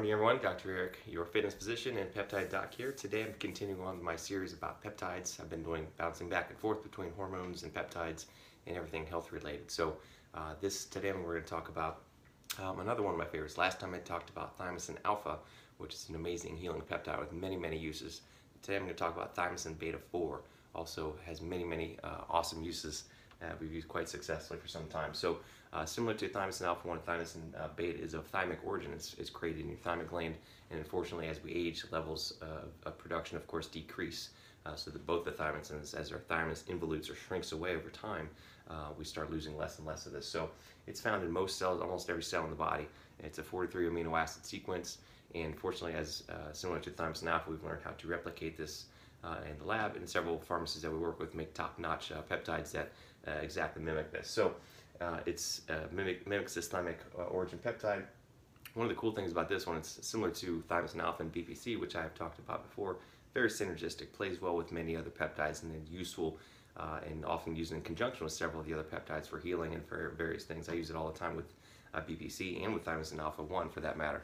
Morning everyone, Dr. Eric, your fitness physician and peptide doc here. Today I'm continuing on my series about peptides. I've been doing bouncing back and forth between hormones and peptides and everything health related. So uh, this today we're going to talk about um, another one of my favorites. Last time I talked about thymosin alpha, which is an amazing healing peptide with many, many uses. Today I'm going to talk about thymosin beta 4. Also has many, many uh, awesome uses uh, we've used quite successfully for some time. So uh, similar to thymosin alpha 1, thymosin uh, beta is of thymic origin. It's, it's, created in your thymic gland, and unfortunately, as we age, levels of production, of course, decrease. Uh, so that both the thymosins, as our thymus involutes or shrinks away over time, uh, we start losing less and less of this. So it's found in most cells, almost every cell in the body. It's a 43 amino acid sequence, and fortunately, as uh, similar to thymosin alpha, we've learned how to replicate this in the lab, and several pharmacies that we work with make top-notch peptides that exactly mimic this. So uh, it's uh, mimic, mimics this thymic uh, origin peptide. One of the cool things about this one, it's similar to thymosin alpha and BPC, which I have talked about before. Very synergistic, plays well with many other peptides, and then useful uh, and often used in conjunction with several of the other peptides for healing and for various things. I use it all the time with uh, BPC and with thymosin alpha 1 for that matter.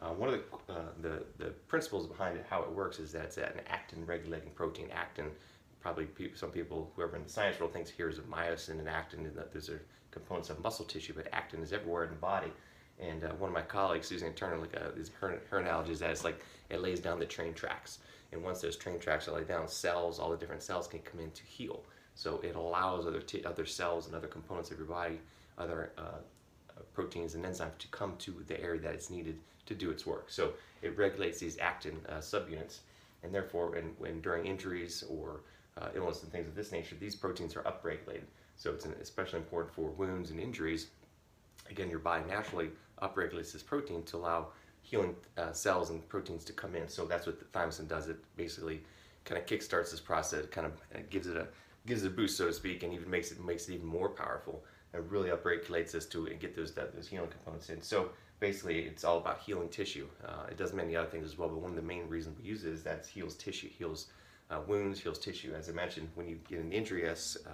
Uh, one of the, the, the principles behind it, how it works, is that it's an actin regulating protein. Actin, probably some people, whoever in the science world thinks here is myosin and actin, and that those are components of muscle tissue, but actin is everywhere in the body. And uh, one of my colleagues, Susan Turner, like uh, her, her analogy is that it's like it lays down the train tracks. And once those train tracks are laid down, cells, all the different cells can come in to heal. So it allows other, other cells and other components of your body, other uh, proteins and enzymes to come to the area that it's needed to do its work. So it regulates these actin uh, subunits, and therefore, when during injuries or uh, illness and things of this nature, these proteins are upregulated. So it's especially important for wounds and injuries. Again, your body naturally upregulates this protein to allow healing uh, cells and proteins to come in. So that's what the thymosin does. It basically kind of kickstarts this process, kind of uh, gives it a gives it a boost, so to speak, and even makes it makes it even more powerful. It really upregulates this to and get those those healing components in. So basically, it's all about healing tissue. Uh, it does many other things as well, but one of the main reasons we use it is that it heals tissue, heals uh, wounds, heals tissue. As I mentioned, when you get an injury, as uh,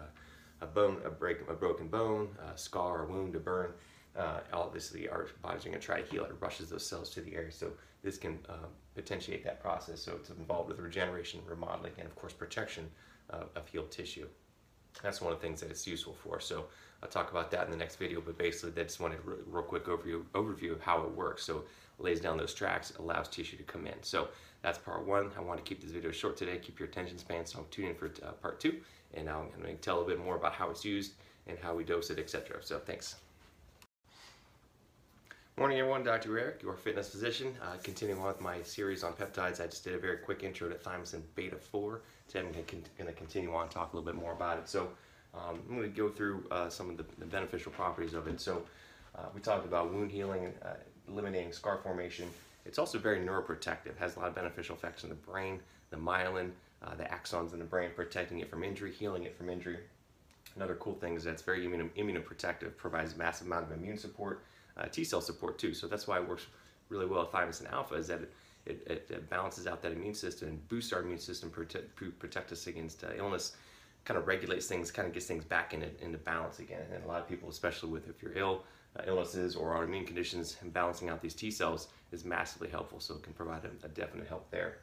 a bone, a break, a broken bone, a scar, a wound, a burn. Uh, obviously, our body's going to try to heal it. It rushes those cells to the area, so this can uh, potentiate that process. So it's involved with regeneration, remodeling, and of course protection of healed tissue. That's one of the things that it's useful for. So I'll talk about that in the next video. But basically, I just a real quick overview overview of how it works. So it lays down those tracks, allows tissue to come in. So that's part one. I want to keep this video short today. Keep your attention span. So tune in for uh, part two and I'm going to tell a bit more about how it's used and how we dose it, etc. So thanks. Morning everyone, Dr. Eric, your fitness physician. Uh, continuing on with my series on peptides, I just did a very quick intro to thymosin beta 4. Today I'm going to continue on and talk a little bit more about it. So um, I'm going to go through uh, some of the, the, beneficial properties of it. So uh, we talked about wound healing, uh, eliminating scar formation. It's also very neuroprotective, has a lot of beneficial effects on the brain, the myelin, uh, the axons in the brain, protecting it from injury, healing it from injury. Another cool thing is that it's very immuno- immunoprotective, provides a massive amount of immune support, uh, T cell support too. So that's why it works really well with thymosin alpha is that it, it, it, balances out that immune system and boosts our immune system, protect, protect us against uh, illness, kind of regulates things, kind of gets things back into, into balance again. And a lot of people, especially with if you're ill, uh, illnesses or autoimmune conditions, and balancing out these T cells is massively helpful. So it can provide a, a definite help there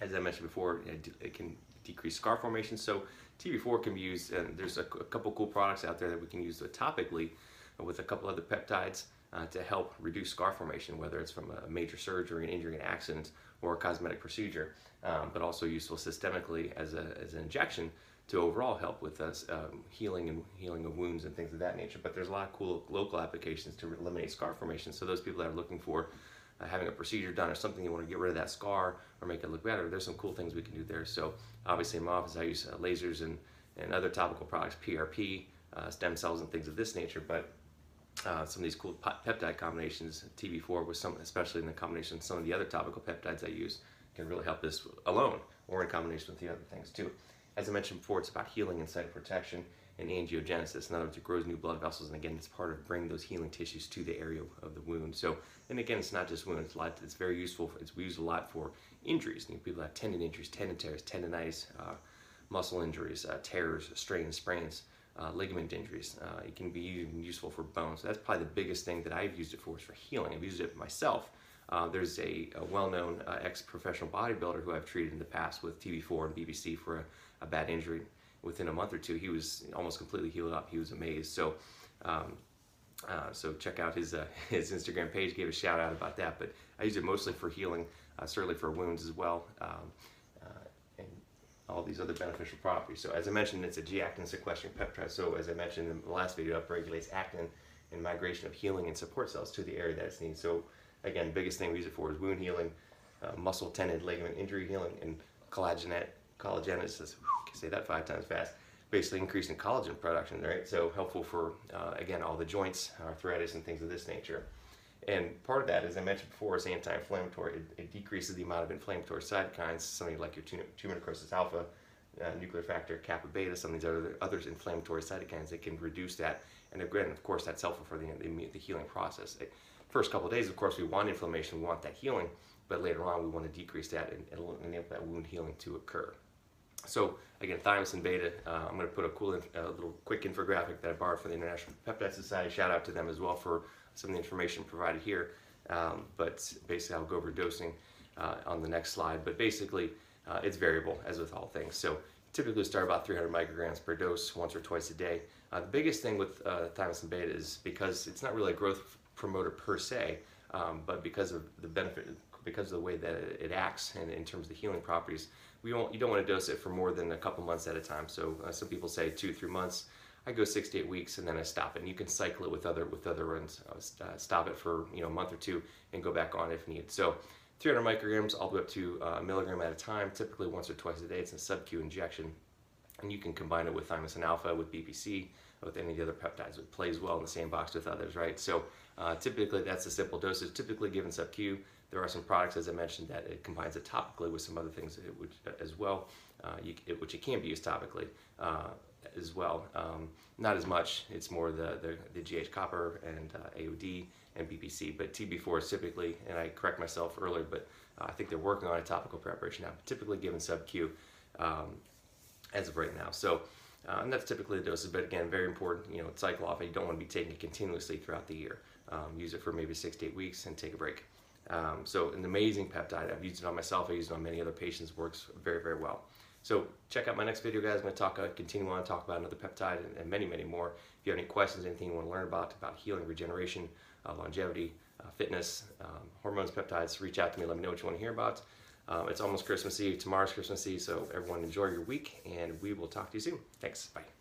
as I mentioned before, it can decrease scar formation. So TB4 can be used, and there's a, a couple cool products out there that we can use topically with a couple other peptides uh, to help reduce scar formation, whether it's from a major surgery, an injury, an accident, or a cosmetic procedure, um, but also useful systemically as, a, as an injection to overall help with us um, healing and healing of wounds and things of that nature. But there's a lot of cool local applications to eliminate scar formation. So those people that are looking for uh, having a procedure done or something you want to get rid of that scar or make it look better, there's some cool things we can do there. So obviously in my office I use uh, lasers and, and other topical products, PRP, uh, stem cells and things of this nature, but uh, some of these cool peptide combinations, TB4 with some, especially in the combination some of the other topical peptides I use, can really help this alone or in combination with the other things too. As I mentioned before, it's about healing and cytoprotection and angiogenesis. In other words, it grows new blood vessels, and again, it's part of bringing those healing tissues to the area of the wound. So, and again, it's not just wounds. It's, lot, it's very useful. For, it's use a lot for injuries. You know, people have tendon injuries, tendon tears, tendonitis, uh, muscle injuries, uh, tears, strains, sprains. Uh, ligament injuries. Uh, it can be useful for bones. That's probably the biggest thing that I've used it for is for healing. I've used it myself. Uh, there's a, a well-known uh, ex-professional bodybuilder who I've treated in the past with TB4 and BPC for a, a bad injury within a month or two, he was almost completely healed up. He was amazed. So, um, uh, so check out his uh, his Instagram page. Gave a shout out about that. But I use it mostly for healing, certainly for wounds as well, um, all these other beneficial properties. So as I mentioned, it's a G-actin sequestering peptide. So as I mentioned in the last video, it upregulates actin and migration of healing and support cells to the area that it's needed. So again, biggest thing we use it for is wound healing, uh, muscle, tendon, ligament injury healing, and collagenate collagenesis Whew, can say that five times fast, basically increasing collagen production, right? So helpful for, uh, again, all the joints, arthritis, and things of this nature. And part of that, as I mentioned before, is anti-inflammatory. It, it, decreases the amount of inflammatory cytokines, something like your tumor necrosis alpha, uh, nuclear factor, kappa beta, some of these other others inflammatory cytokines that can reduce that. And again, of course, that's helpful for the, the, the healing process. It, first couple of days, of course, we want inflammation, we want that healing, but later on, we want to decrease that and, enable that wound healing to occur. So again, thymosin beta, uh, I'm going to put a cool, uh, little quick infographic that I borrowed from the International Peptide Society. Shout out to them as well for some of the information provided here. Um, but basically, I'll go over dosing uh, on the next slide. But basically, uh, it's variable as with all things. So typically start about 300 micrograms per dose once or twice a day. Uh, the biggest thing with uh, thymosin beta is because it's not really a growth promoter per se, um, but because of the benefit, because of the way that it acts and in terms of the healing properties, we won't, you don't want to dose it for more than a couple months at a time. So uh, some people say two, three months. I go six to eight weeks and then I stop it. And you can cycle it with other with other runs. Uh, stop it for you know a month or two and go back on if needed. So 300 micrograms all the way up to uh, a milligram at a time, typically once or twice a day. It's a sub-Q injection. And you can combine it with thymosin alpha, with BPC, with any of the other peptides. It plays well in the same box with others, right? So uh, typically that's a simple dosage, typically given sub-Q. There are some products, as I mentioned, that it combines it topically with some other things which, as well, uh, you, it, which it can be used topically uh, as well. Um, not as much. It's more the, the, the GHK copper and uh, AOD and BPC, but TB4 is typically, and I correct myself earlier, but uh, I think they're working on a topical preparation now, typically given sub-Q um, as of right now. So, uh, and that's typically the doses, but again, very important, you know, cycle off, and you don't want to be taking it continuously throughout the year. Um, use it for maybe six to eight weeks and take a break. Um, so an amazing peptide. I've used it on myself. I used it on many other patients. Works very, very well. So check out my next video, guys. I'm going to talk, uh, continue on, talk about another peptide and, and, many, many more. If you have any questions, anything you want to learn about, about healing, regeneration, uh, longevity, uh, fitness, um, hormones, peptides, reach out to me. Let me know what you want to hear about. Um, it's almost Christmas Eve. Tomorrow's Christmas Eve, so everyone enjoy your week, and we will talk to you soon. Thanks. Bye.